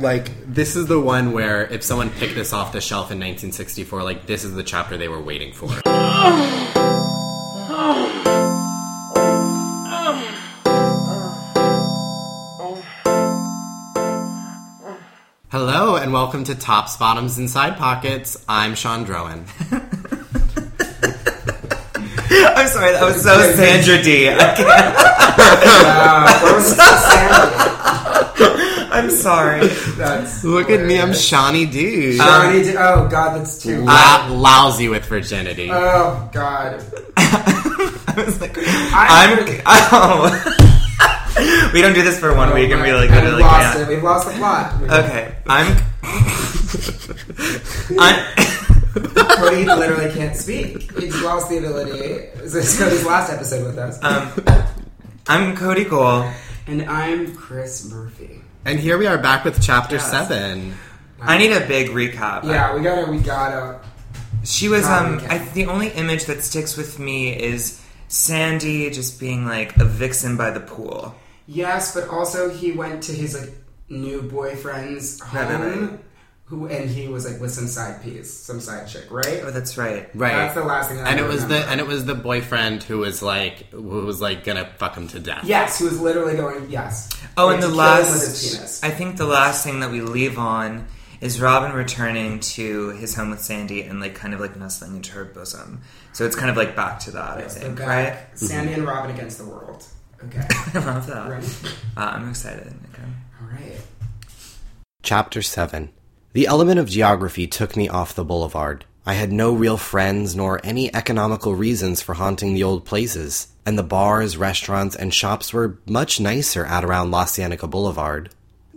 Like, this is the one where if someone picked this off the shelf in 1964, like, this is the chapter they were waiting for. Hello, and welcome to Tops, Bottoms, and Side Pockets. I'm Sean Drowan. I'm sorry, that was so Sandra Dee. I can't- Wow, where was Sandra? I'm sorry. That's Look at me, I'm Shawnee Dude. Shawnee. D- oh God, that's too. La- lousy with virginity. oh God. I was like, I- I'm. Oh. we don't do this for one week and we like And literally we've lost can't. it. We've lost the plot. Okay, I'm. I'm. Cody literally can't speak. He's lost the ability. This is Cody's last episode with us. Um, I'm Cody Cole. and I'm Chris Murphy. And here we are back with chapter Yes. 7. I need a big recap. Yeah, we gotta. We gotta. She was God, um I, the only image that sticks with me is Sandy just being like a vixen by the pool. Yes, but also he went to his like new boyfriend's Right, home, right, right. Who and he was like with some side piece, some side chick, right? Oh, that's right. Right. That's the last thing. I and it was the and it was the boyfriend who was like who was like gonna fuck him to death. Yes, he was literally going. Yes. Oh, Like, and the to with his last, penis. I think the last thing that we leave on is Robin returning to his home with Sandy and like kind of like nestling into her bosom. So it's kind of like back to that, Yes, I think, back, right? Sandy and Robin against the world. Okay. I love that. Right. Uh, I'm excited. Okay. All right. Chapter 7 The element of geography took me off the boulevard. I had no real friends nor any economical reasons for haunting the old places, and the bars, restaurants, and shops were much nicer out around La Cienega Boulevard.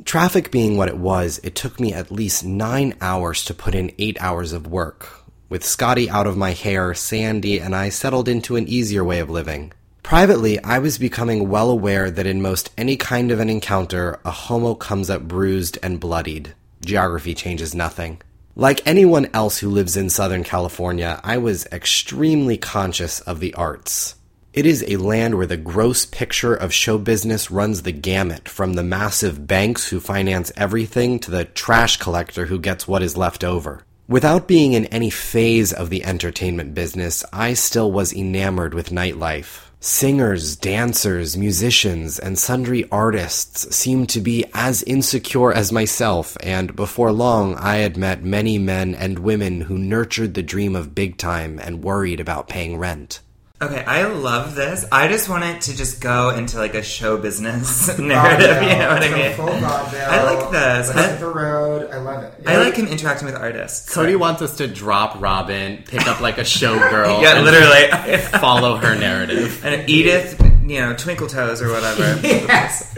Traffic being what it was, it took me at least nine hours to put in eight hours of work. With Scotty out of my hair, Sandy and I settled into an easier way of living. Privately, I was becoming well aware that in most any kind of an encounter, a homo comes up bruised and bloodied. Geography changes nothing. Like anyone else who lives in Southern California, I was extremely conscious of the arts. It is a land where the gross picture of show business runs the gamut from the massive banks who finance everything to the trash collector who gets what is left over. Without being in any phase of the entertainment business, I still was enamored with nightlife. Singers, dancers, musicians, and sundry artists seemed to be as insecure as myself, and before long I had met many men and women who nurtured the dream of big time and worried about paying rent. Okay, I love this. I just want it to just go into like a show business narrative. Vaudeville. You know what I It's a mean? Full vaudeville. I like this. I- hit the road. I love it. I like him interacting with artists. Cody wants us to drop Robin, pick up like a showgirl, Yeah, and literally. follow her narrative. and Edith, you know, Twinkle Toes or whatever. Yes.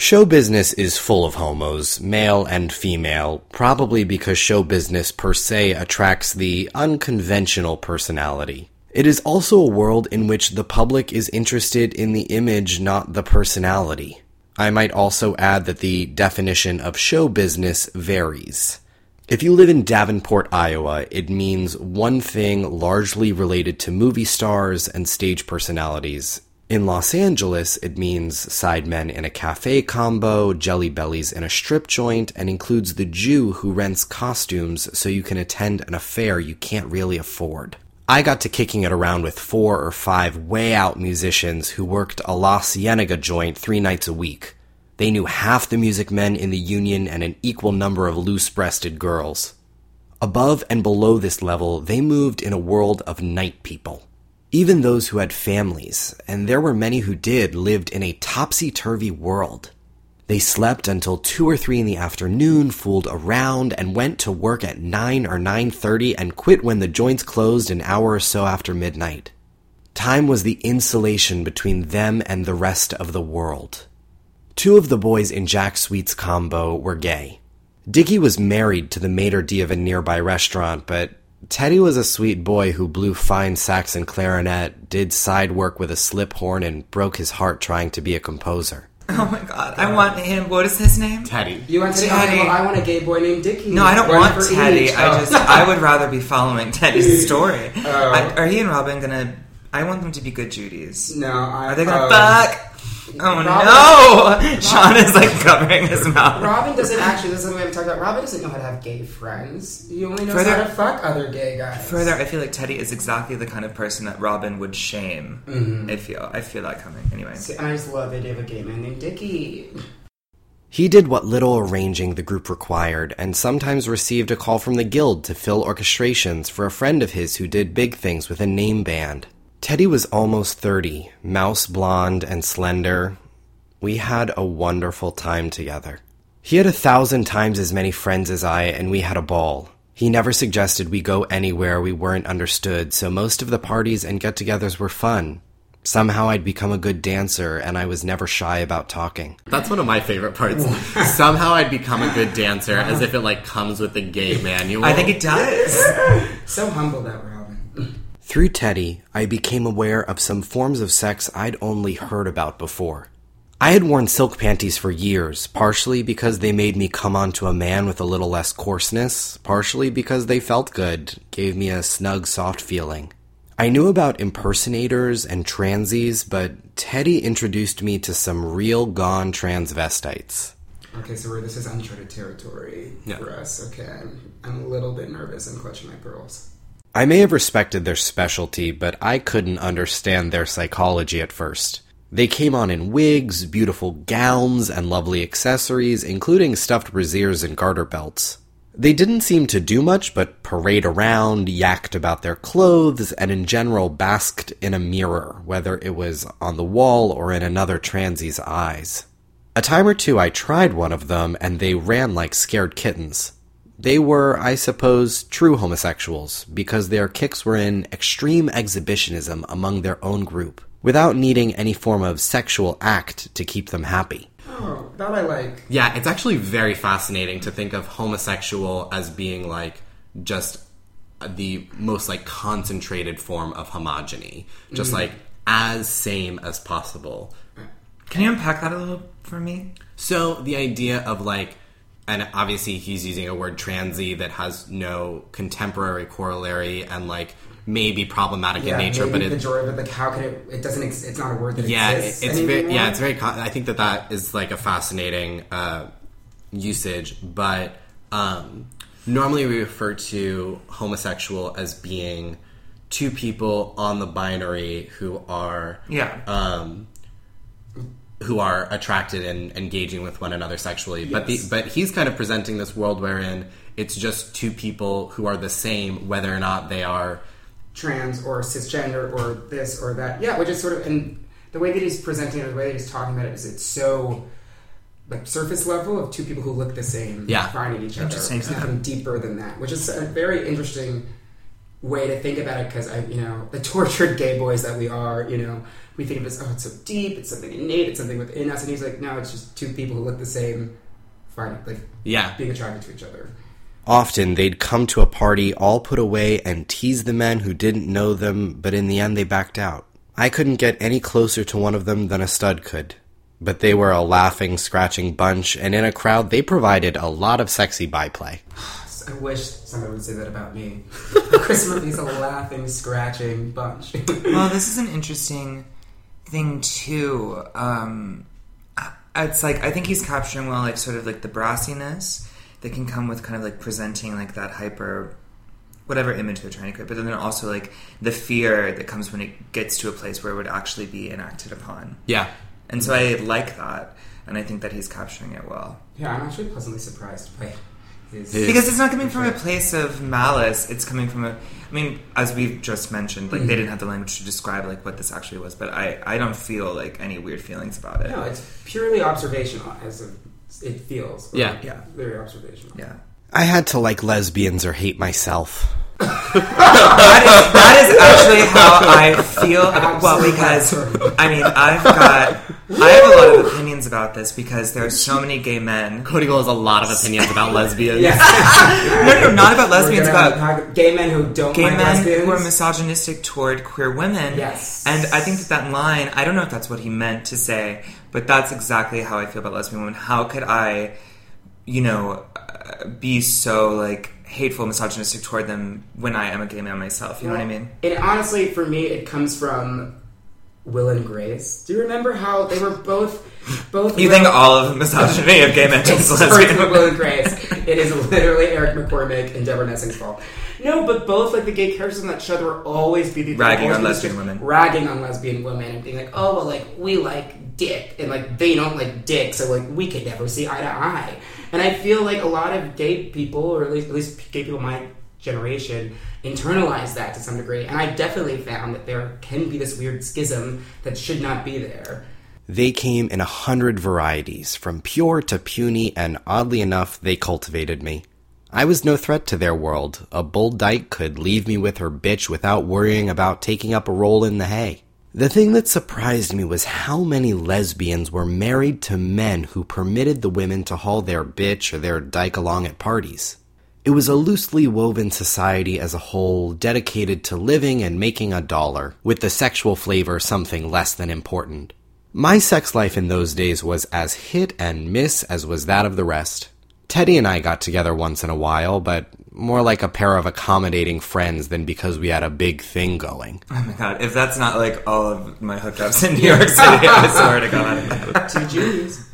Show business is full of homos, male and female, probably because show business per se attracts the unconventional personality. It is also a world in which the public is interested in the image, not the personality. I might also add that the definition of show business varies. If you live in Davenport, Iowa, it means one thing largely related to movie stars and stage personalities. In Los Angeles, it means sidemen in a cafe combo, jelly bellies in a strip joint, and includes the Jew who rents costumes so you can attend an affair you can't really afford. I got to kicking it around with four or five way out musicians who worked a La Cienega joint three nights a week. They knew half the music men in the union and an equal number of loose breasted girls. Above and below this level, they moved in a world of night people. Even those who had families, and there were many who did, lived in a topsy turvy world. They slept until 2 or 3 in the afternoon, fooled around, and went to work at 9 or 9.30 and quit when the joints closed an hour or so after midnight. Time was the insulation between them and the rest of the world. Two of the boys in Jack Sweet's combo were gay. Dickie was married to the maitre d' of a nearby restaurant, but Teddy was a sweet boy who blew fine sax and clarinet, did side work with a slip horn, and broke his heart trying to be a composer. Oh my god, I want him. What is his name? Teddy. You want Teddy? Teddy. Well, I want a gay boy named Dickie. No, I don't One want Teddy. each. I Oh. just I would rather be following Teddy's story. Oh. I, are he and Robin gonna? I want them to be good Judies. No, I, Are they gonna oh. fuck? Oh Robin- no! Sean is like covering his mouth. Robin doesn't actually. This is something we haven't talked about. Robin doesn't know how to have gay friends. He only knows Further- how to fuck other gay guys. Further, I feel like Teddy is exactly the kind of person that Robin would shame. Mm-hmm. I feel. I feel that coming. Anyway. See, and I just love the idea of a gay man named Dickie. He did what little arranging the group required, and sometimes received a call from the guild to fill orchestrations for a friend of his who did big things with a name band. Teddy was almost 30, mouse blonde and slender. We had a wonderful time together. He had a thousand times as many friends as I, and we had a ball. He never suggested we go anywhere we weren't understood, so most of the parties and get togethers were fun. Somehow I'd become a good dancer, and I was never shy about talking. That's one of my favorite parts. Somehow I'd become a good dancer, as if it like comes with the gay manual. I think it does. So humble that Robin. Through Teddy, I became aware of some forms of sex I'd only heard about before. I had worn silk panties for years, partially because they made me come onto a man with a little less coarseness, partially because they felt good, gave me a snug, soft feeling. I knew about impersonators and transies, but Teddy introduced me to some real gone transvestites. Okay, so we're, this is uncharted territory Yeah. for us. Okay, I'm, I'm a little bit nervous. I'm clutching my pearls. I may have respected their specialty, but I couldn't understand their psychology at first. They came on in wigs, beautiful gowns, and lovely accessories, including stuffed brassieres and garter belts. They didn't seem to do much but parade around, yacked about their clothes, and in general basked in a mirror, whether it was on the wall or in another transie's eyes. A time or two I tried one of them, and they ran like scared kittens. They were, I suppose, true homosexuals, because their kicks were in extreme exhibitionism among their own group, without needing any form of sexual act to keep them happy. Oh, that I like. Yeah, it's actually very fascinating to think of homosexual as being like just the most like concentrated form of homogeny, just mm-hmm. like as same as possible. Can you unpack that a little for me? So the idea of like, and obviously he's using a word transy that has no contemporary corollary and like may be problematic Yeah, in nature, but maybe it, pejorative, but like, how can it? It doesn't. Ex- it's not a word that yeah, it- exists it's very, anymore. yeah, it's very. I think that that is like a fascinating uh, usage, but um, normally we refer to homosexual as being two people on the binary who are Yeah. um, who are attracted and engaging with one another sexually. But the but he's kind of presenting this world wherein it's just two people who are the same, whether or not they are. trans or cisgender or this or that. Yeah, which is sort of and the way that he's presenting it, the way that he's talking about it is it's so like surface level of two people who look the same, Yeah. finding each other. Interesting. There's nothing deeper than that, which is a very interesting way to think about it because I, you know, the tortured gay boys that we are, you know, we think of it as oh, it's so deep, it's something innate, it's something within us, and he's like, no, it's just two people who look the same, finding like Yeah, being attracted to each other. Often they'd come to a party all put away and tease the men who didn't know them, but in the end they backed out. I couldn't get any closer to one of them than a stud could. But they were a laughing, scratching bunch, and in a crowd they provided a lot of sexy byplay. I wish somebody would say that about me. Chris Murphy's a laughing, scratching bunch. well, this is an interesting thing too. Um, it's like I think he's capturing well, like sort of like the brassiness that can come with kind of like presenting like that hyper, whatever image they're trying to create, but then also like the fear that comes when it gets to a place where it would actually be enacted upon. yeah. And so I like that, and I think that he's capturing it well. Yeah, I'm actually pleasantly surprised by his. His- Because it's not coming from a place of malice. It's coming from a. I mean, as we've just mentioned, like they mm-hmm. didn't have the language to describe like what this actually was, but I I don't feel like any weird feelings about it. no, it's purely observational as of, it feels. Yeah. Yeah. Very observational. Yeah, I had to like lesbians or hate myself. that is that is actually how I feel. About, well, because. I mean, I've got I have a lot of opinions about this because there are so many gay men. Cody Gold has a lot of opinions about lesbians. Yeah. No, no, not about lesbians, We're about gay men who don't gay men lesbians. who are misogynistic toward queer women. Yes. And I think that that line, I don't know if that's what he meant to say, but that's exactly how I feel about lesbian women. How could I, you know, uh, be so like hateful, misogynistic toward them when I am a gay man myself? You know what I mean? And honestly, for me, it comes from Will and Grace. Do you remember how they were both both? You think all of misogyny of gay men is lesbian? Will and Grace. It is literally Eric McCormack and Debra Messing's fault. No, but both like the gay characters on that show, there were always be these Ragging on lesbian women. ragging on lesbian women, and being like, oh well, like we like dick, and like they don't like dick, so like we could never see eye to eye. And I feel like a lot of gay people, or at least at least gay people my generation, internalize that to some degree. And I definitely found that there can be this weird schism that should not be there. They came in a hundred varieties, from pure to puny, and oddly enough, they cultivated me. I was no threat to their world. A bull dyke could leave me with her bitch without worrying about taking up a role in the hay. The thing that surprised me was how many lesbians were married to men who permitted the women to haul their bitch or their dyke along at parties. It was a loosely woven society as a whole, dedicated to living and making a dollar, with the sexual flavor something less than important. My sex life in those days was as hit and miss as was that of the rest. Teddy and I got together once in a while, but more like a pair of accommodating friends than because we had a big thing going. Oh my god, if that's not like all of my hookups in New York City, I swear to God. To Julius.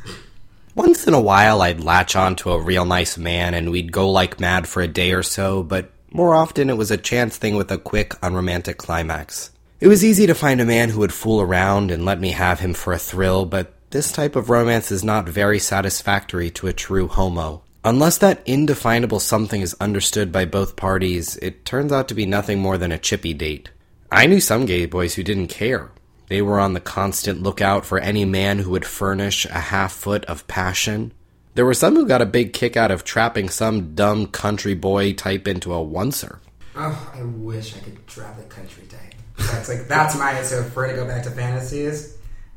Once in a while, I'd latch on to a real nice man and we'd go like mad for a day or so, but more often it was a chance thing with a quick, unromantic climax. It was easy to find a man who would fool around and let me have him for a thrill, but this type of romance is not very satisfactory to a true homo. Unless that indefinable something is understood by both parties, it turns out to be nothing more than a chippy date. I knew some gay boys who didn't care. They were on the constant lookout for any man who would furnish a half foot of passion. There were some who got a big kick out of trapping some dumb country boy type into a oncer. Oh, I wish I could trap the country type. That's like that's my so if we're gonna go back to fantasies,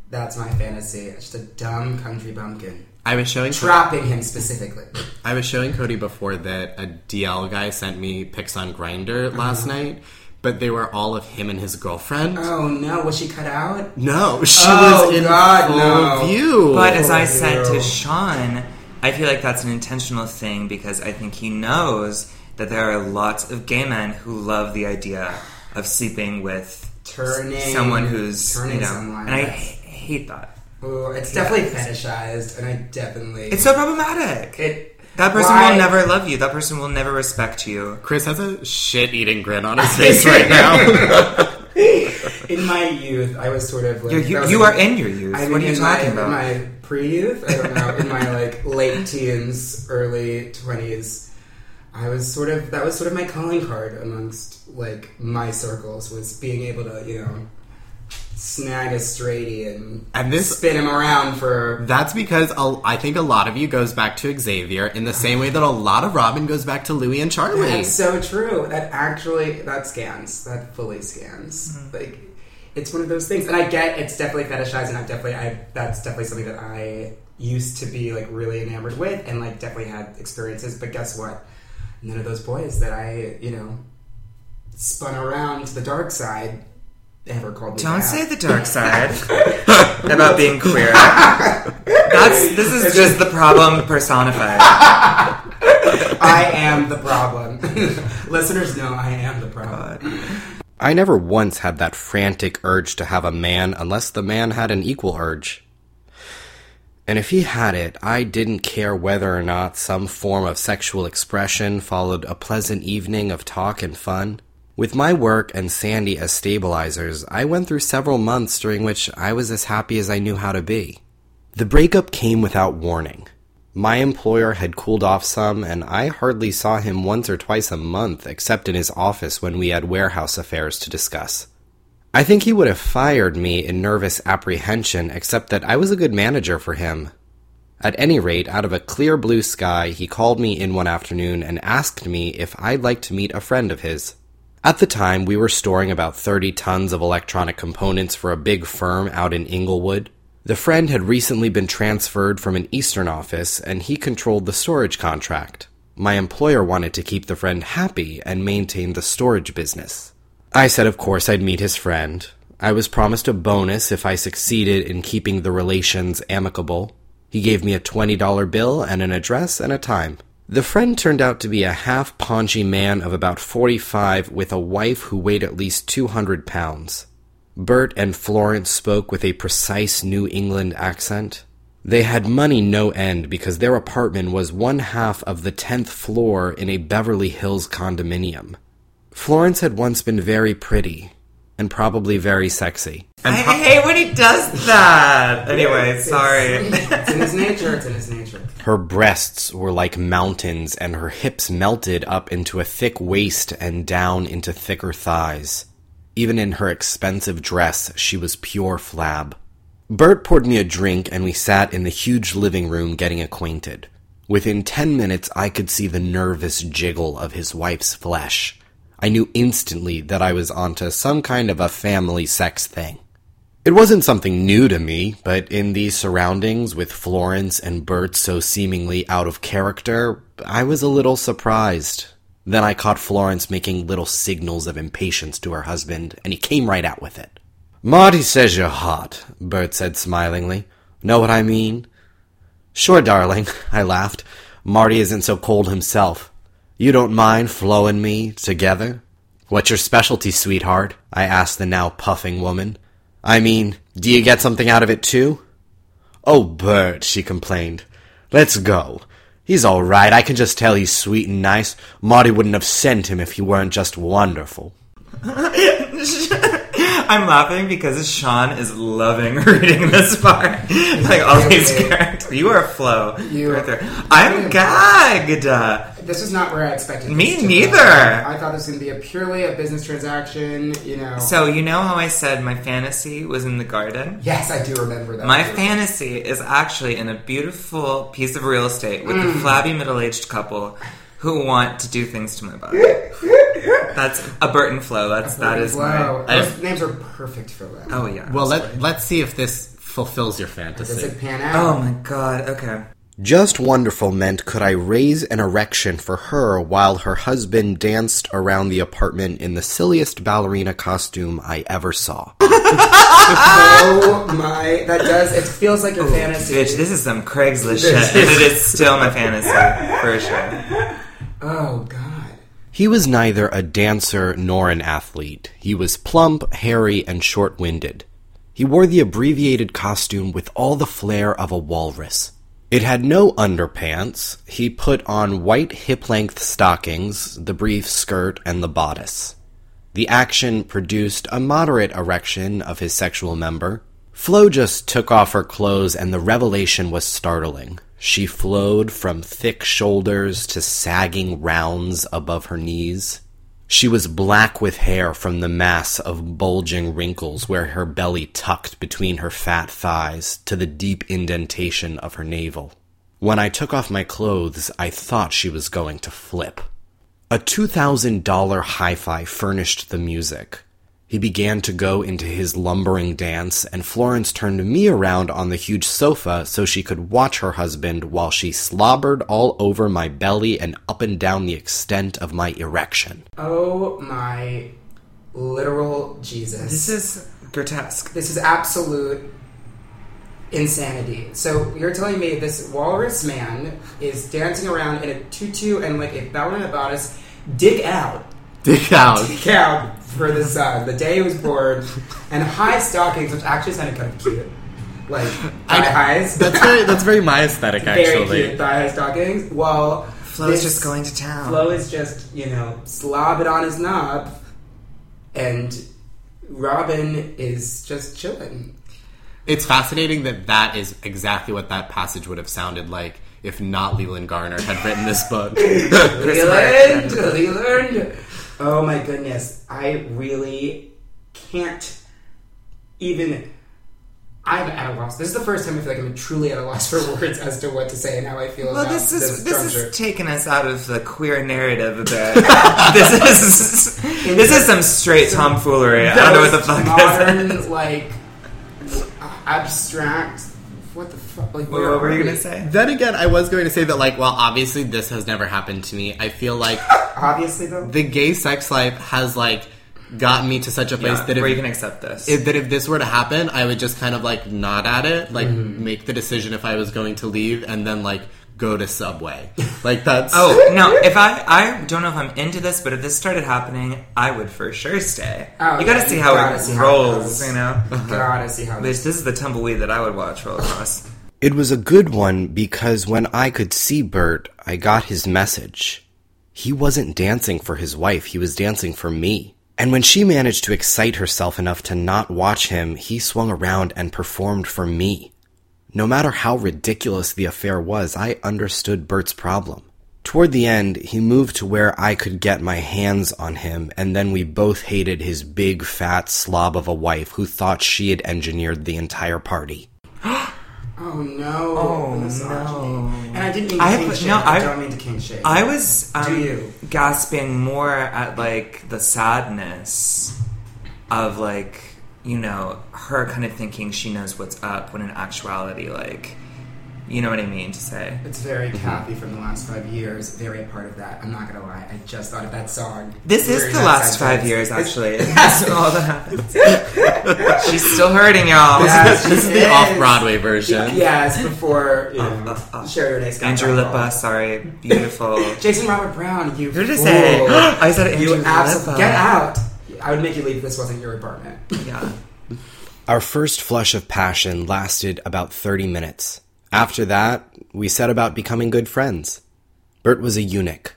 that's my fantasy. It's just a dumb country bumpkin. I was showing Trapping him specifically. I was showing Cody before that a DL guy sent me pics on Grindr last mm-hmm. night, but they were all of him and his girlfriend. Oh no, was she cut out? No, she Oh, was in God, full no. view. But as I Oh, said to. Sean, I feel like that's an intentional thing because I think he knows that there are lots of gay men who love the idea of sleeping with Turning someone who's turning you know, someone. and I hate that. Ooh, it's definitely fetishized, and I definitely It's so problematic. it. That person why- will never love you. That person will never respect you. Chris has a shit-eating grin on his face right now. In my youth, I was sort of like You're, you you like- are in your youth. I mean, what are you talking my, about? In my pre-youth, I don't know, in my like late teens, early twenties, I was sort of that was sort of my calling card amongst like my circles was being able to you know snag a straighty and And this- spin him around for That's because a, I think a lot of you goes back to Xavier in the same way that a lot of Robin goes back to Louis and Charlie. That's so true. That actually that scans. That fully scans. Mm-hmm. Like it's one of those things. And I get it's definitely fetishized and I definitely I that's definitely something that I used to be like really enamored with and like definitely had experiences. But guess what? None of those boys that I, you know, spun around to the dark side ever called me Don't back. say the dark side about being queer. That's this is just the problem personified. I am the problem. Listeners know I am the problem. I never once had that frantic urge to have a man unless the man had an equal urge. And if he had it, I didn't care whether or not some form of sexual expression followed a pleasant evening of talk and fun. With my work and Sandy as stabilizers, I went through several months during which I was as happy as I knew how to be. The breakup came without warning. My employer had cooled off some, and I hardly saw him once or twice a month, except in his office when we had warehouse affairs to discuss. I think he would have fired me in nervous apprehension, except that I was a good manager for him. At any rate, out of a clear blue sky, he called me in one afternoon and asked me if I'd like to meet a friend of his. At the time, we were storing about 30 tons of electronic components for a big firm out in Inglewood. The friend had recently been transferred from an eastern office, and he controlled the storage contract. My employer wanted to keep the friend happy and maintain the storage business. I said, of course, I'd meet his friend. I was promised a bonus if I succeeded in keeping the relations amicable. He gave me a $20 bill and an address and a time. The friend turned out to be a half paunchy man of about 45 with a wife who weighed at least 200 pounds. Bert and Florence spoke with a precise New England accent. They had money no end because their apartment was one half of the 10th floor in a Beverly Hills condominium. Florence had once been very pretty and probably very sexy. I hate when he does that. Anyway, sorry. It's in his nature. It's in his nature. Her breasts were like mountains, and her hips melted up into a thick waist and down into thicker thighs. Even in her expensive dress, she was pure flab. Bert poured me a drink, and we sat in the huge living room getting acquainted. Within ten minutes, I could see the nervous jiggle of his wife's flesh. I knew instantly that I was onto some kind of a family sex thing. It wasn't something new to me, but in these surroundings, with Florence and Bert so seemingly out of character, I was a little surprised. Then I caught Florence making little signals of impatience to her husband, and he came right out with it. Marty says you're hot, Bert said smilingly. Know what I mean? Sure, darling, I laughed. Marty isn't so cold himself. You don't mind Flo and me together? What's your specialty, sweetheart? I asked the now puffing woman. I mean, do you get something out of it too? Oh, Bert, she complained. Let's go. He's all right. I can just tell he's sweet and nice. Marty wouldn't have sent him if he weren't just wonderful. I'm laughing because Sean is loving reading this part. like all these characters. You are Flo. You- right there. I'm gagged. This is not where I expected. Me this to neither. go. I thought this was going to be a purely a business transaction. You know. So you know how I said my fantasy was in the garden? yes, I do remember that. My fantasy is actually in a beautiful piece of real estate with Mm. the flabby middle-aged couple who want to do things to my body. That's a Burton flow. That's that is Wow, my. those names are perfect for that. Oh yeah. Well, let, let's see if this fulfills your Does fantasy. it pan out? Oh my god. Okay. Just wonderful meant could I raise an erection for her while her husband danced around the apartment in the silliest ballerina costume I ever saw. Oh my! That does. It feels like your fantasy. Bitch, this is some Craigslist shit, and it is still my fantasy for sure. Oh god. He was neither a dancer nor an athlete. He was plump, hairy, and short winded. He wore the abbreviated costume with all the flair of a walrus. It had no underpants. He put on white hip length stockings, the brief skirt, and the bodice. The action produced a moderate erection of his sexual member. Flo just took off her clothes, and the revelation was startling. She flowed from thick shoulders to sagging rounds above her knees. She was black with hair from the mass of bulging wrinkles where her belly tucked between her fat thighs to the deep indentation of her navel. When I took off my clothes, I thought she was going to flip. A $2,000 hi fi furnished the music. He began to go into his lumbering dance, and Florence turned me around on the huge sofa so she could watch her husband while she slobbered all over my belly and up and down the extent of my erection. Oh my literal Jesus. This is grotesque. This is absolute insanity. So you're telling me this walrus man is dancing around in a tutu and like a ballerina bodice, dig out, Dig out. dig out for the sun, the day he was born, and high stockings, which actually sounded kind of cute, like thigh highs. That's very that's very my aesthetic very actually. cute thigh high stockings. While Flo's this- just going to town. Flo is just, you know, slob it on his knob, and Robin is just chilling. It's fascinating that that is exactly what that passage would have sounded like if not Leland Garner had written this book. Leland, Leland. Oh my goodness, I really can't even. I'm at a loss. This is the first time I feel like I'm truly at a loss for words as to what to say and how I feel Well, about this is this structure. is taking us out of the queer narrative a bit. this is this is some straight tomfoolery. I don't know what the fuck modern, this is. like abstract. What the fuck? Like, Wait, what were are you we? gonna say? then again, I was going to say that like, well, obviously this has never happened to me. I feel like Obviously, though. the gay sex life has like gotten me to such a place Yeah, that where you can accept this. if that if this were to happen, I would just kind of like nod at it, like Mm-hmm. make the decision if I was going to leave, and then like go to Subway. Like that's Oh no! If I I don't know if I'm into this, but if this started happening, I would for sure stay. Oh, you got to yeah, see how gotta it see how it rolls. you know, Gotta see how this, this is the tumbleweed that I would watch roll across. It was a good one because when I could see Bert, I got his message. He wasn't dancing for his wife, he was dancing for me. And when she managed to excite herself enough to not watch him, he swung around and performed for me. No matter how ridiculous the affair was, I understood Bert's problem. Toward the end, he moved to where I could get my hands on him, and then we both hated his big, fat slob of a wife who thought she had engineered the entire party. Oh no! Oh, no. And I didn't mean to I kink put- shame. no, I, I- don't mean to kink shame. I was um, Do you? gasping more at like the sadness of like you know her kind of thinking she knows what's up when in actuality like you know what I mean to say. It's very Kathy from the last five years. Very a part of that. I'm not gonna lie. I just thought of that song. This is the last sentence. five years, It's- actually. That's all that happens. She's still hurting, y'all. Yes, this is it the off Broadway version. Yes, before you know, Uh, uh. Sherie Rene Scott. Andrew got Lippa, sorry, beautiful. Jason Robert Brown. You Who did I say? I said Andrew You absolutely Lippa. get out. I would make you leave if this wasn't your apartment. Yeah. Our first flush of passion lasted about 30 minutes. After that, we set about becoming good friends. Bert was a eunuch.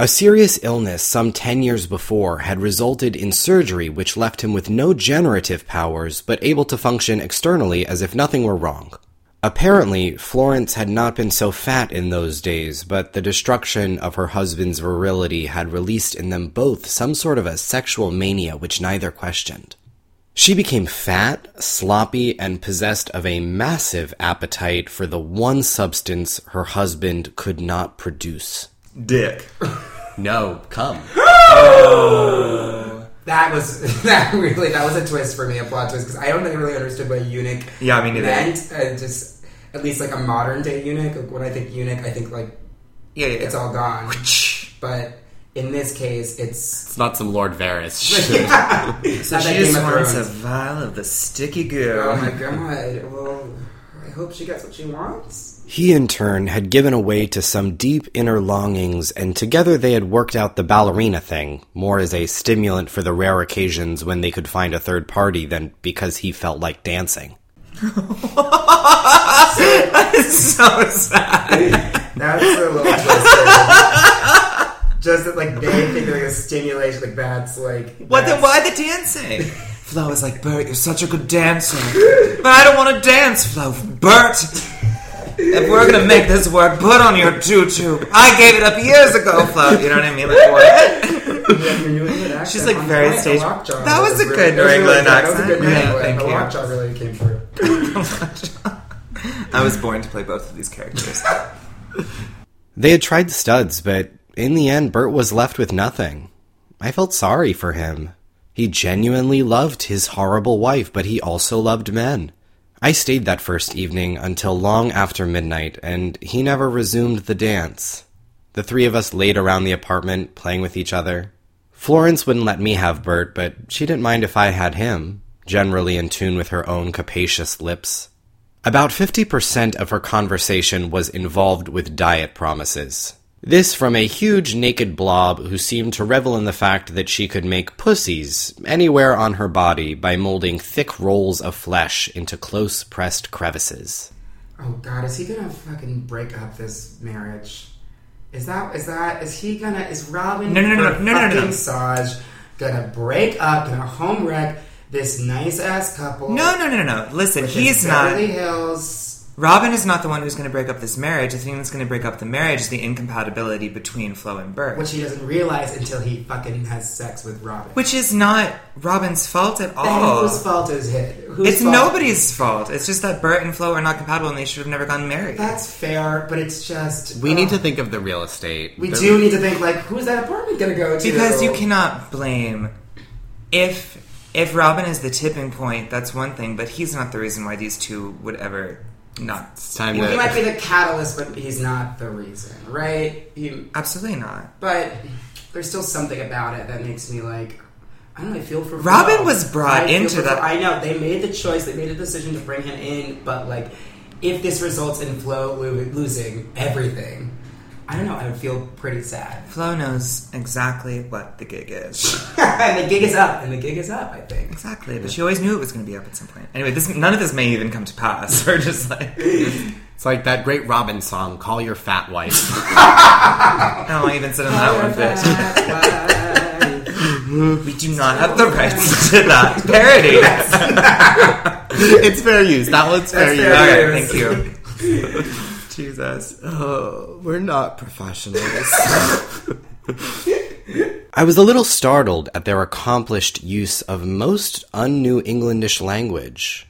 A serious illness some 10 years before had resulted in surgery which left him with no generative powers but able to function externally as if nothing were wrong. Apparently, Florence had not been so fat in those days, but the destruction of her husband's virility had released in them both some sort of a sexual mania which neither questioned. She became fat, sloppy, and possessed of a massive appetite for the one substance her husband could not produce. Dick. No, come. Oh. That was that really that was a twist for me, a plot twist because I don't think I really understood what eunuch Yeah, me neither. meant. Uh, just at least like a modern day eunuch. Like, when I think eunuch, I think like Yeah, yeah. it's all gone. But in this case, it's It's not some Lord Varys shit. So she just wants a vial of the sticky goo. oh my god. Well, I hope she gets what she wants. He, in turn, had given away to some deep inner longings, and together they had worked out the ballerina thing, more as a stimulant for the rare occasions when they could find a third party than because he felt like dancing. that is so sad. That's a little twisted. Just that, like they think they're like a stimulation, like that's like What the, why the dancing? Flo is like, Bert, you're such a good dancer. But I don't want to dance, Flo. Bert! If we're gonna make this work, put on your tutu. I gave it up years ago, Flo. You know what I mean? Like, what? Yeah, your New England accent She's, like, on very point. The stage- lockjaw That was a really- good that was New really England good. That was a good accent. New Yeah, England. thank the you. lockjaw really came through. I was born to play both of these characters. They had tried the studs, but in the end, Bert was left with nothing. I felt sorry for him. He genuinely loved his horrible wife, but he also loved men. I stayed that first evening until long after midnight, and he never resumed the dance. The three of us laid around the apartment, playing with each other. Florence wouldn't let me have Bert, but she didn't mind if I had him, generally in tune with her own capacious lips. About 50% of her conversation was involved with diet promises. This from a huge naked blob who seemed to revel in the fact that she could make pussies anywhere on her body by molding thick rolls of flesh into close pressed crevices. Oh God, is he gonna fucking break up this marriage? Is that is that is he gonna is Robin No, no, no, for no, no, no, no. fucking Saj gonna break up gonna home wreck this nice ass couple? No, no, no, no, no. Listen, he's not. Beverly Hills. Robin is not the one who's going to break up this marriage. The thing that's going to break up the marriage is the incompatibility between Flo and Bert. Which he doesn't realize until he fucking has sex with Robin. Which is not Robin's fault at Then all. whose fault is it? Whose It's fault? nobody's fault. It's just that Bert and Flo are not compatible and they should have never gotten married. That's fair, but it's just We need to think of the real estate. We The- do need to think like, who's that apartment gonna go to? because you cannot blame if if Robin is the tipping point, that's one thing, but he's not the reason why these two would ever not. It's time Well, he might be the catalyst, but he's not the reason, right? He, Absolutely not. but there's still something about it that makes me like. I don't know. I feel for Robin Flo. was brought into for that- Flo. I know they made the choice. They made a decision to bring him in, but like, if this results in Flo lo- losing everything, I don't know. I would feel pretty sad. Flo knows exactly what the gig is. and the gig is up, and the gig is up. I think. exactly, but she always knew it was going to be up at some point. Anyway, this none of this may even come to pass. We're just like, It's like that great Robin song, "Call Your Fat Wife." oh, I even said in that one bit. We do not have the rights to that parody. it's fair use. That one's fair use. fair Okay, use. thank you. Jesus. Oh, we're not professionals. I was a little startled at their accomplished use of most un-New Englandish language.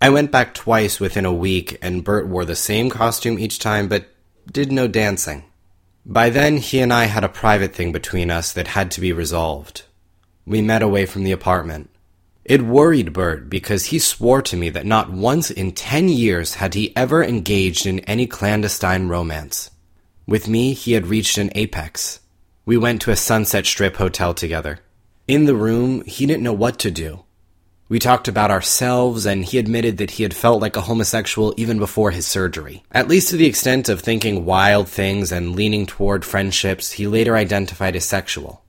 I went back twice within a week, and Bert wore the same costume each time, but did no dancing. By then, he and I had a private thing between us that had to be resolved. We met away from the apartment. It worried Bert because he swore to me that not once in ten years had he ever engaged in any clandestine romance. With me, he had reached an apex. We went to a Sunset Strip hotel together. In the room, he didn't know what to do. We talked about ourselves, and he admitted that he had felt like a homosexual even before his surgery. At least to the extent of thinking wild things and leaning toward friendships he later identified as sexual.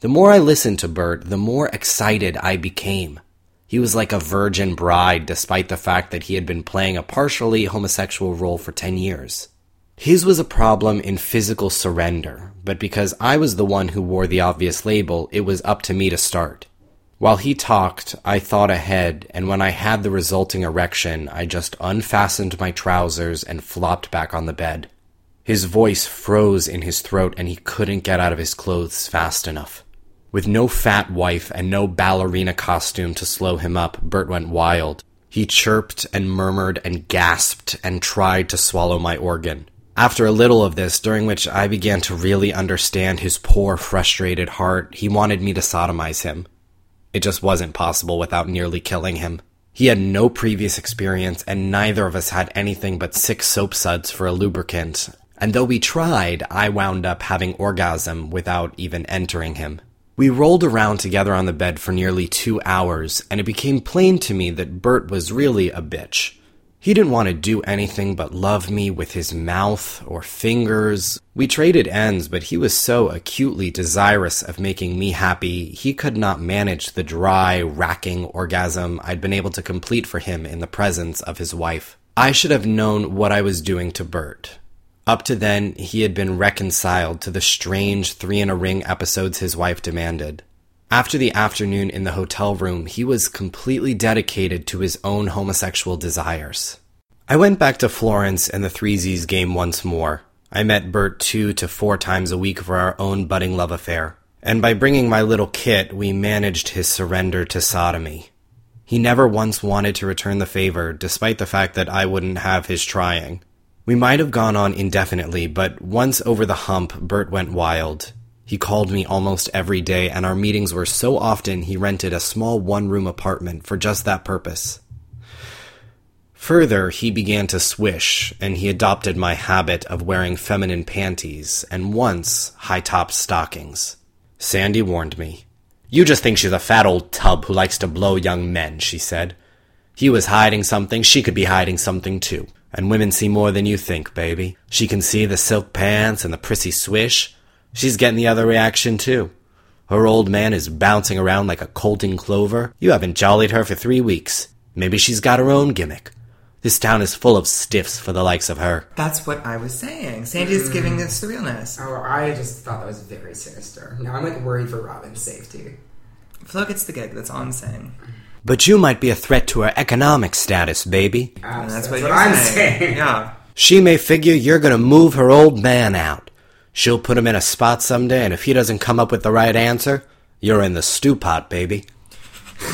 The more I listened to Bert, the more excited I became. He was like a virgin bride, despite the fact that he had been playing a partially homosexual role for 10 years. His was a problem in physical surrender, but because I was the one who wore the obvious label, it was up to me to start. While he talked, I thought ahead, and when I had the resulting erection, I just unfastened my trousers and flopped back on the bed. His voice froze in his throat, and he couldn't get out of his clothes fast enough. With no fat wife and no ballerina costume to slow him up, Bert went wild. He chirped and murmured and gasped and tried to swallow my organ. After a little of this, during which I began to really understand his poor, frustrated heart, he wanted me to sodomize him. It just wasn't possible without nearly killing him. He had no previous experience, and neither of us had anything but six soap suds for a lubricant. And though we tried, I wound up having orgasm without even entering him. We rolled around together on the bed for nearly two hours, and it became plain to me that Bert was really a bitch. He didn't want to do anything but love me with his mouth or fingers. We traded ends, but he was so acutely desirous of making me happy, he could not manage the dry, racking orgasm I'd been able to complete for him in the presence of his wife. I should have known what I was doing to Bert. Up to then, he had been reconciled to the strange three in a ring episodes his wife demanded. After the afternoon in the hotel room, he was completely dedicated to his own homosexual desires. I went back to Florence and the Three Z's game once more. I met Bert two to four times a week for our own budding love affair, and by bringing my little kit, we managed his surrender to sodomy. He never once wanted to return the favor, despite the fact that I wouldn't have his trying. We might have gone on indefinitely, but once over the hump, Bert went wild. He called me almost every day, and our meetings were so often he rented a small one room apartment for just that purpose. Further, he began to swish, and he adopted my habit of wearing feminine panties and once high topped stockings. Sandy warned me. You just think she's a fat old tub who likes to blow young men, she said. He was hiding something, she could be hiding something too. And women see more than you think, baby. She can see the silk pants and the prissy swish. She's getting the other reaction too. Her old man is bouncing around like a colting clover. You haven't jollied her for three weeks. Maybe she's got her own gimmick. This town is full of stiffs for the likes of her. That's what I was saying. Sandy's mm. giving us the realness. Oh, I just thought that was very sinister. Now I'm like worried for Robin's safety. Flo gets the gig. That's all I'm saying. But you might be a threat to her economic status, baby. And Abs- that's, what, you're I'm saying. saying. Yeah. She may figure you're gonna move her old man out. She'll put him in a spot someday, and if he doesn't come up with the right answer, you're in the stew pot, baby.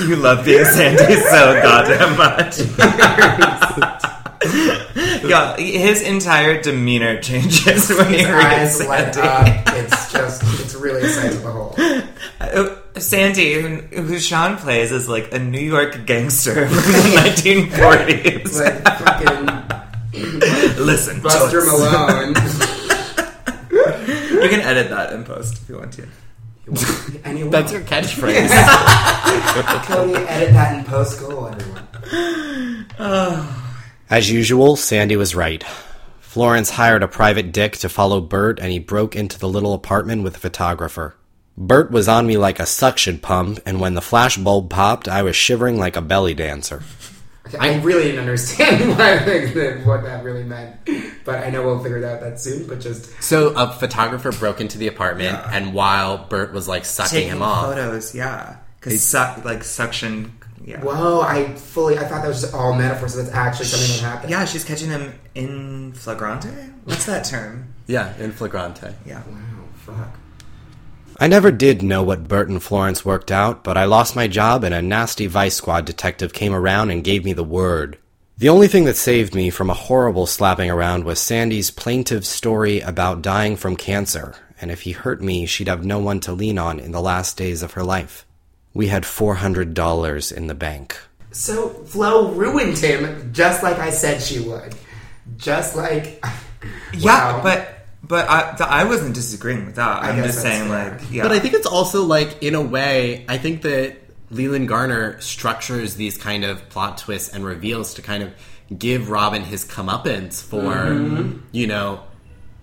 You love being Sandy so goddamn much. yeah, his entire demeanor changes when he His reads eyes light Sandy. up. It's just, it's really exciting to behold. Uh, Sandy, who, who Sean plays, is like a New York gangster from the 1940s. Like fucking Listen, Buster Toots. Malone. You can edit that in post if you want to. and you That's your catchphrase. Cody, edit that in post. Go, everyone. As usual, Sandy was right. Florence hired a private dick to follow Bert, and he broke into the little apartment with a photographer. Bert was on me like a suction pump, and when the flash bulb popped, I was shivering like a belly dancer. I really didn't understand what, what that really meant, but I know we'll figure it out that soon. But just So a photographer broke into the apartment, and while Bert was like sucking Taking him off, photos, yeah. Because su- like suction, yeah. whoa, I fully I thought that was just all metaphor, so that's actually something that happened. Yeah, she's catching him in flagrante. What's that term? yeah, in flagrante. Yeah. Wow, fuck. I never did know what Bert and Florence worked out, but I lost my job and a nasty Vice Squad detective came around and gave me the word. The only thing that saved me from a horrible slapping around was Sandy's plaintive story about dying from cancer, and if he hurt me, she'd have no one to lean on in the last days of her life. We had $400 in the bank. So Flo ruined him, just like I said she would, just like Yeah, but but I, th- I wasn't disagreeing with that. I'm just saying, fair. like, yeah. But I think it's also like in a way, I think that Leland Garner structures these kind of plot twists and reveals to kind of give Robin his comeuppance for Mm-hmm. you know,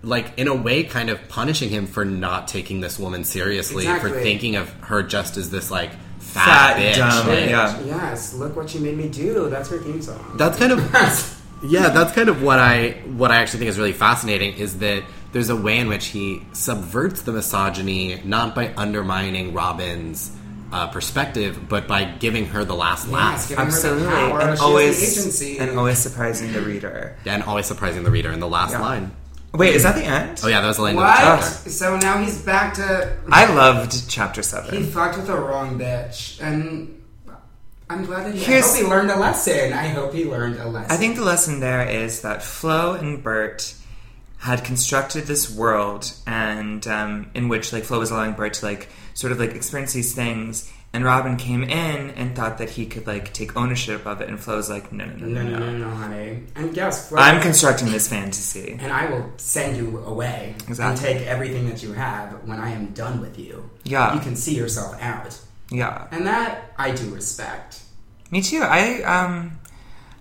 like in a way, kind of punishing him for not taking this woman seriously, for thinking of her just as this like fat, Fat, bitch. dumb, like- yeah. yes, look what you made me do. That's her theme song. That's kind of yeah, that's kind of what I what I actually think is really fascinating is that there's a way in which he subverts the misogyny not by undermining Robin's uh, perspective, but by giving her the last Yes, laugh giving her the Absolutely, power. She and has the always agency. and always surprising the reader. and always surprising the reader in the last Yeah. line. Wait, is that the end? Oh yeah, that was the line of the chapter. So now he's back to I loved chapter seven. he fucked with the wrong bitch, and I'm glad that he. I hope he learned a lesson. I hope he learned a lesson. I think the lesson there is that Flo and Bert had constructed this world, and um, in which like Flo was allowing Bert to like sort of like experience these things, and Robin came in and thought that he could like take ownership of it, and Flo's like, no, no, no, No, no, no, no. honey. And guess what? I'm constructing this fantasy. and I will send you away Exactly. and take everything that you have when I am done with you. Yeah. you can see yourself out, Yeah, and that I do respect. me too. I um.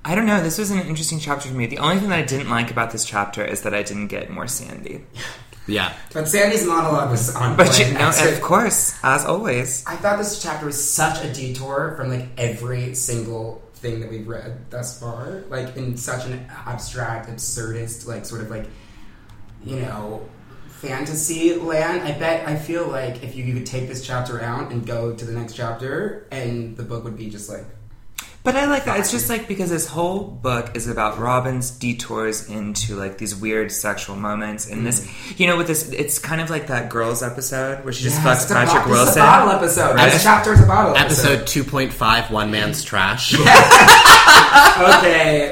I don't know. This was an interesting chapter for me. The only thing that I didn't like about this chapter is that I didn't get more Sandy. Yeah. But Sandy's monologue was on But point. you know, of course, as always. I thought this chapter was such a detour from like every single thing that we've read thus far. Like in such an abstract, absurdist, like sort of like you know fantasy land. I bet I feel like if you, you could take this chapter out and go to the next chapter, and the book would be just like But I like that. It's just like because this whole book is about Robin's detours into like these weird sexual moments. And this, you know, with this, it's kind of like that girls episode where she just Yes, fucks it's Patrick bo- This is Wilson. a bottle episode. Right. This chapter is a bottle episode. Episode 2.5 One Man's Trash. okay,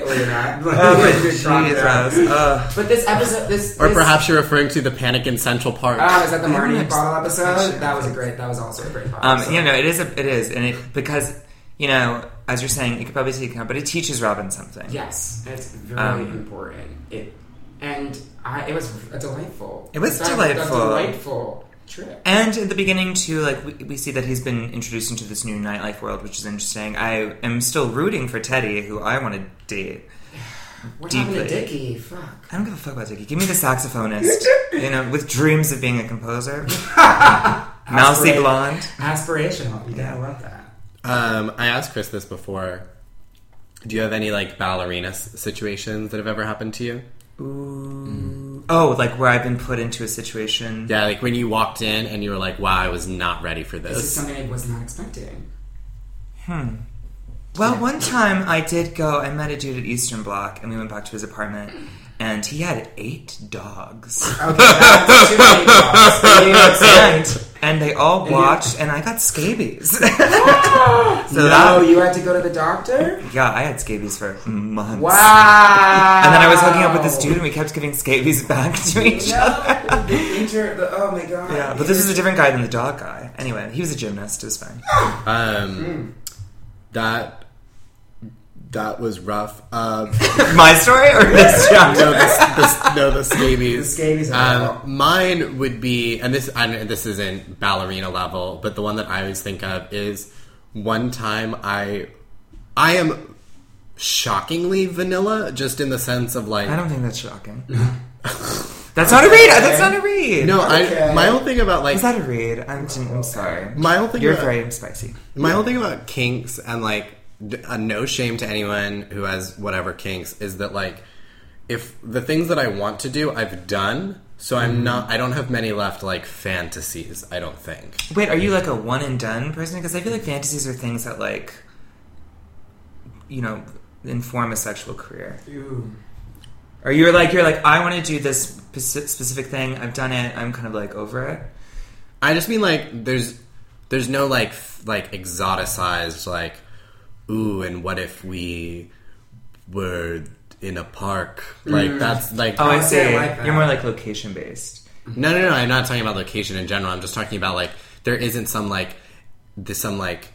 Lena. Oh, Good talk Jesus. there. Ugh. But this episode, this Or this- perhaps you're referring to the Panic in Central Park. Oh, is that the Marnie know. bottle episode? That was a great. That was also a great. Bottle Um, episode. you know, it is. A, it is, and it because you know, as you're saying, it could probably take account, but it teaches Robin something. Yes, it's very Um, important. It and I, it was a delightful. It was delightful. A delightful trip. And at the beginning too, like we, we see that he's been introduced into this new nightlife world, which is interesting. I am still rooting for Teddy, who I want to date. What happened to deeply. Dickie? Fuck. I don't give a fuck about Dickie. Give me the saxophonist. you know, with dreams of being a composer. Mousy blonde. Aspirational. You Yeah. gotta love that. Um, I asked Chris this before. Do you have any like ballerina s- situations that have ever happened to you? Ooh. Oh, like where I've been put into a situation. Yeah, like when you walked in and you were like, "Wow, I was not ready for This is this." something I was not expecting. Hmm. Well, one time I did go. I met a dude at Eastern Bloc, and we went back to his apartment, and he had eight dogs. Okay, that's too many dogs. You need and they all watched, and I got scabies. so no, that, you had to go to the doctor. yeah, I had scabies for months. Wow. And then I was hooking up with this dude, and we kept giving scabies back to each other. The inter. The, oh my god. Yeah, but this is a different guy than the dog guy. Anyway, he was a gymnast. It was fine. Um, that that was rough. Um, My story or this no, chapter? the, the, no, the scabies. The scabies Um, mine would be, and this, and this isn't ballerina level, but the one that I always think of is one time I, I am shockingly vanilla, just in the sense of like I don't think that's shocking. that's not a read. That's not a read. no. Okay. I my whole thing about like is that a read? I'm, I'm sorry. my whole thing You're about, very spicy. My whole thing about kinks and like d- uh, no shame to anyone who has whatever kinks is that like if the things that I want to do I've done, so Mm-hmm. I'm not I don't have many left like fantasies. I don't think. Wait, are you like a one and done person? Because I feel like fantasies are things that like, you know, inform a sexual career. Ooh. Or you're like you're like I want to do this specific thing. I've done it. I'm kind of like over it. I just mean like there's there's no like f- like exoticized like ooh and what if we were in a park like that's like Oh, I I see. see, like. You're more like location based. No, no, no. I'm not talking about location in general. I'm just talking about like there isn't some like this some like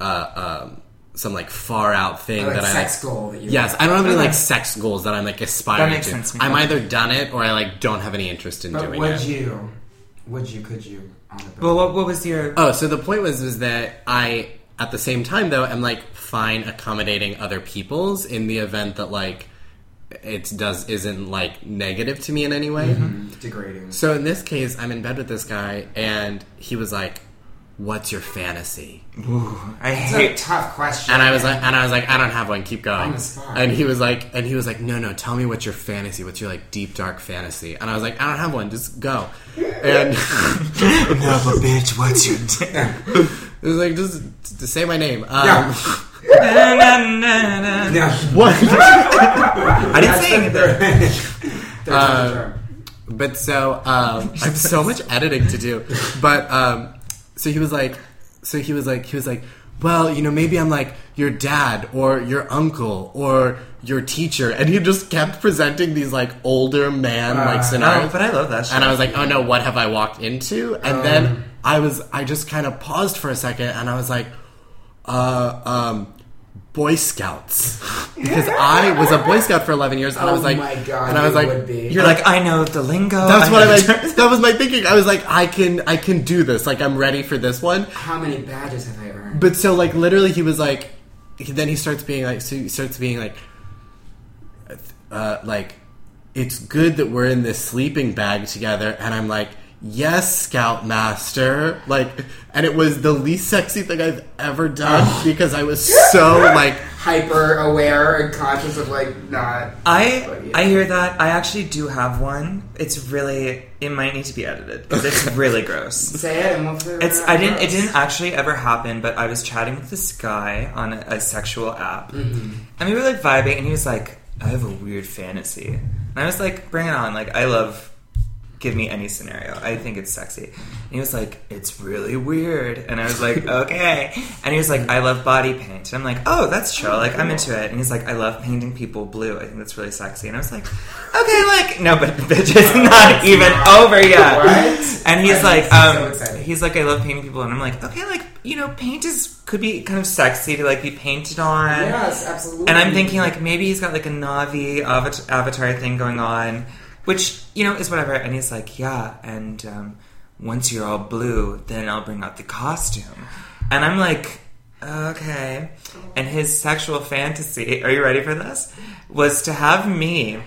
uh um some like far out thing Like that I sex like. goal that you Yes, I don't have any like sex goals that I'm like aspiring That makes to. sense to me. I'm either done it or I like don't have any interest in But doing would it. Would you? Would you? Could you? On Well, what, what was your? Oh, so the point was was that I at the same time though i'm like fine accommodating other people's in the event that like it does isn't like negative to me in any way. Mm-hmm. degrading. So in this case, I'm in bed with this guy, and he was like, "What's your fantasy?" I It's a hate. tough question. And I was like, and I was like, I don't have one. Keep going. On the. And he was like, and he was like, no, no, tell me what's your fantasy. What's your like deep dark fantasy? And I was like, I don't have one. Just go. And No, but bitch, what's your? it was like, just, just say my name. Um, Yeah. na, na, na, na. No. What? I didn't say anything. Third Uh, time's a charm. But so um, I have so much editing to do. But um, so he was like, so he was like, he was like, well, you know, maybe I'm like your dad or your uncle or your teacher, and he just kept presenting these like older man like No, scenarios. but I love that shit. and I was like, oh no, what have I walked into? And then I was, I just kind of paused for a second, and I was like, uh, um. Boy Scouts, because I was a Boy Scout for eleven years, and I Oh was like, my God, and I was like, would be. You're like, I know the lingo. that's what I know like. That was my thinking. I was like, I can, I can do this. Like, I'm ready for this one. How many badges have I earned? But so, like, literally, he was like, he- then he starts being like, so he starts being like, uh, like, it's good that we're in this sleeping bag together, and I'm like, yes, Scoutmaster. Like, and it was the least sexy thing I've ever done because I was so like, Hyper aware and conscious of like not. I I hear that. I actually do have one. It's really. It might need to be edited because it's really gross. Say it and we'll figure It's. I didn't. It didn't actually ever happen. But I was chatting with this guy on a, a sexual app, mm-hmm. and we were like vibing, and he was like, "I have a weird fantasy," and I was like, "Bring it on!" Like I love. Give me any scenario. I think it's sexy. And he was like, "It's really weird," and I was like, "Okay." And he was like, "I love body paint," and I'm like, "Oh, that's chill. Like I'm into it." And he's like, "I love painting people blue. I think that's really sexy." And I was like, "Okay, like no, but bitch, it's not even over yet." What? And he's I'm like, um, excited. he's like, "I love painting people," and I'm like, "Okay, like you know, paint is could be kind of sexy to like be painted on." Yes, absolutely. And I'm thinking like maybe he's got like a Navi avatar thing going on, which you know is whatever. And he's like, yeah. And um, once you're all blue, then I'll bring out the costume. And I'm like, okay. And his sexual fantasy, are you ready for this? Was to have me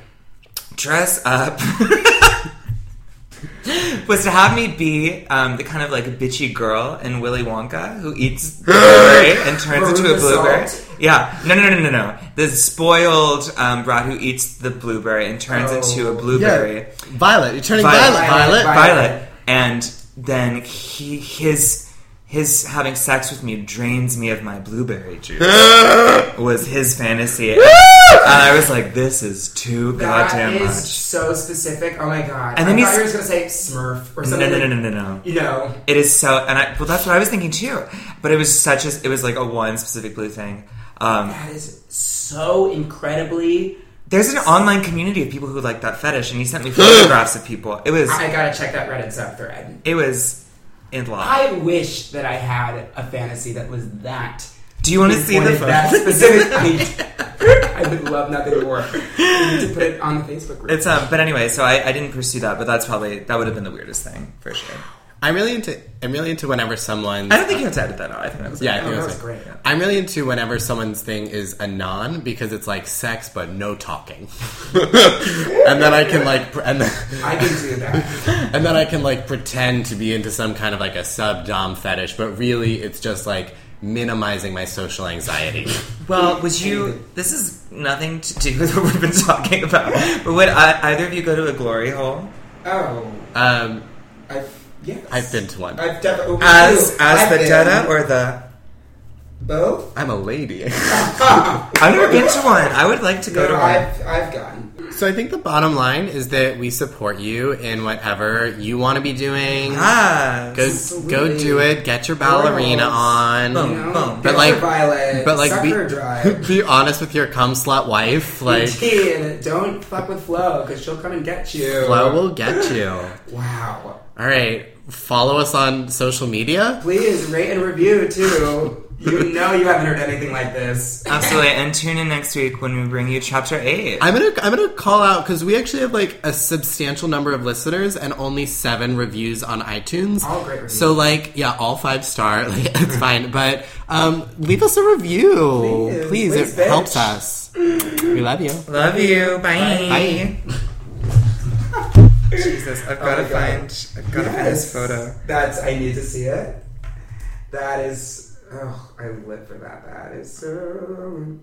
dress up. was to have me be um, the kind of like bitchy girl in Willy Wonka who eats blueberry and turns into a blueberry. Salt? Yeah, no, no, no, no, no. The spoiled um, brat who eats the blueberry and turns Oh. into a blueberry. yeah, Violet, you're turning Violet. Violet, Violet. Violet. Violet. And then he his his having sex with me drains me of my blueberry juice. was his fantasy. and I was like, this is too That goddamn is much. so specific. Oh my god! And then I he's- thought you were gonna say Smurf or something. no, no, like- no, no, no. You know, It is so, and I well, that's what I was thinking too. But it was such a, it was like a one specific blue thing. Um, that is so incredibly. there's an online community of people who like that fetish, and he sent me photographs of people. It was, I gotta check that Reddit subthread. it was in love. I wish that I had a fantasy that was that. Do you want to see the that specifically? I would love nothing more to put it on the Facebook group. It's um, but anyway, so I, I didn't pursue that, but that's probably that would have been the weirdest thing for sure. I'm really into. I'm really into whenever someone. I don't think you have to edit that out. I think that was Yeah, I think Oh, it that was was like- great. I'm really into whenever someone's thing is a non because it's like sex but no talking, and then I can like, pr- and then, I can do that. and then I can like pretend to be into some kind of like a sub dom fetish, but really it's just like minimizing my social anxiety. Well, would you? This is nothing to do with what we've been talking about. But would I, either of you go to a glory hole Oh, Um, I've yes. I've been to one. I've definitely oh, as as I've the been. Detta or the? both. I'm a lady. I've never been to one. I would like to go No, to one. I've I've gone. So I think the bottom line is that we support you in whatever you want to be doing. Ah, Go, Sweet. go do it. Get your ballerina Girls. on. Boom. You know, Boom. But like- Violet, But like, suck be, her be honest with your cum slut wife. Like, Indeed. don't fuck with Flo because she'll come and get you. Flo will get you. Wow. All right, follow us on social media. Please rate and review too. You know you haven't heard anything like this. absolutely. And tune in next week when we bring you chapter eight. I'm gonna I'm gonna call out because we actually have like a substantial number of listeners and only seven reviews on iTunes. All great reviews. So like yeah, all five star. Like, it's fine, but um, leave us a review, Please, please. please, it bitch. helps us. We love you. Love you. Bye. Bye. Jesus, I've Oh got to my God. find. I've got to find this photo. That's I need to see it. That is oh, I live for that. That is so